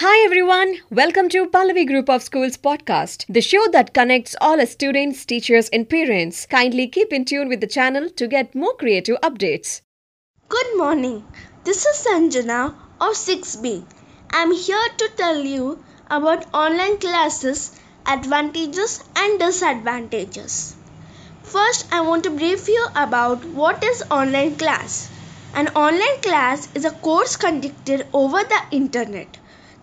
Hi everyone, welcome to Pallavi Group of Schools podcast, the show that connects all students, teachers, and parents. Kindly keep in tune with the channel to get more creative updates. Good morning. This is Sanjana of 6B. I'm here to tell you about online classes, advantages and disadvantages. First, I want to brief you about what is online class. An online class is a course conducted over the internet.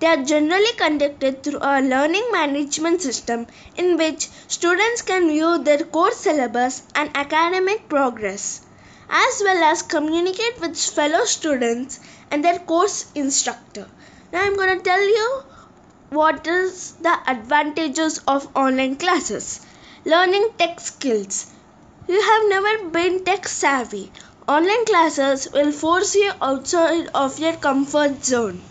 They are generally conducted through a learning management system in which students can view their course syllabus and academic progress, as well as communicate with fellow students and their course instructor. Now I'm going to tell you what is the advantages of online classes. Learning tech skills. You have never been tech savvy. Online classes will force you outside of your comfort zone.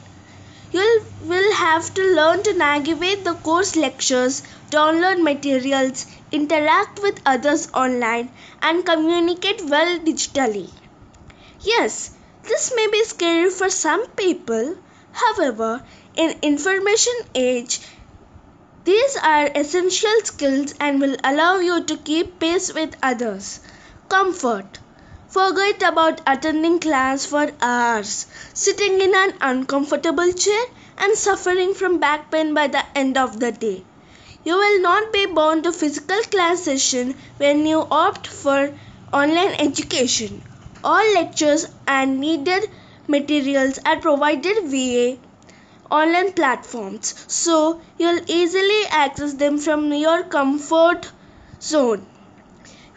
You will have to learn to navigate the course lectures, download materials, interact with others online, and communicate well digitally. Yes, this may be scary for some people. However, in information age, these are essential skills and will allow you to keep pace with others. Comfort Forget about attending class for hours, sitting in an uncomfortable chair, and suffering from back pain by the end of the day. You will not be bound to physical class session when you opt for online education. All lectures and needed materials are provided via online platforms, so you'll easily access them from your comfort zone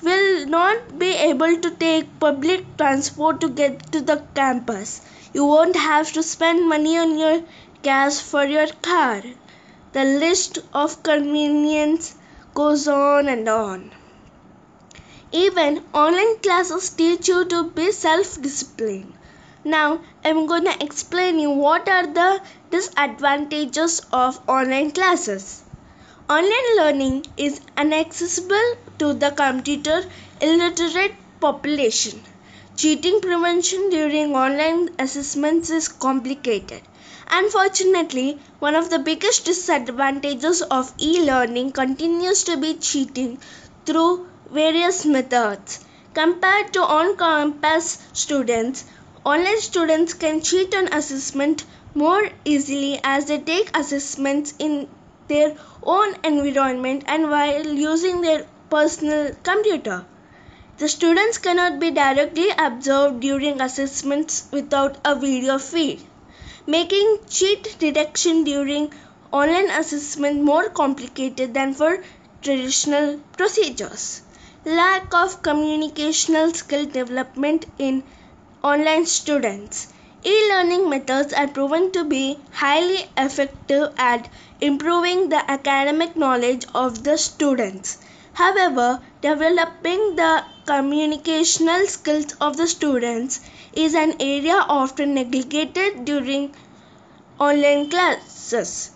will not be able to take public transport to get to the campus. You won't have to spend money on your gas for your car. The list of convenience goes on and on. Even online classes teach you to be self disciplined. Now, I'm to explain you what are the disadvantages of online classes. Online learning is inaccessible to the computer illiterate population. Cheating prevention during online assessments is complicated. Unfortunately, one of the biggest disadvantages of e learning continues to be cheating through various methods. Compared to on campus students, online students can cheat on assessment more easily as they take assessments in their own environment and while using their personal computer. The students cannot be directly observed during assessments without a video feed, making cheat detection during online assessment more complicated than for traditional procedures. Lack of communicational skill development in online students. E-learning methods are proven to be highly effective at improving the academic knowledge of the students. However, developing the communicational skills of the students is an area often neglected during online classes.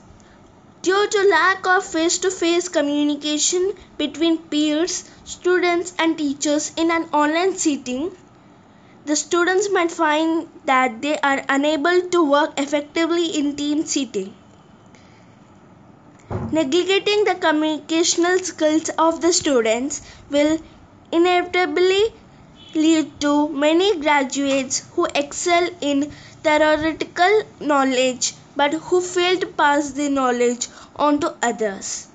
Due to lack of face-to-face communication between peers, students and teachers in an online setting, the students might find that they are unable to work effectively in team setting. Neglecting the communicational skills of the students will inevitably lead to many graduates who excel in theoretical knowledge but who fail to pass the knowledge on to others.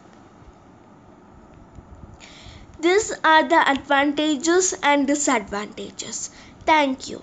These are the advantages and disadvantages. Thank you.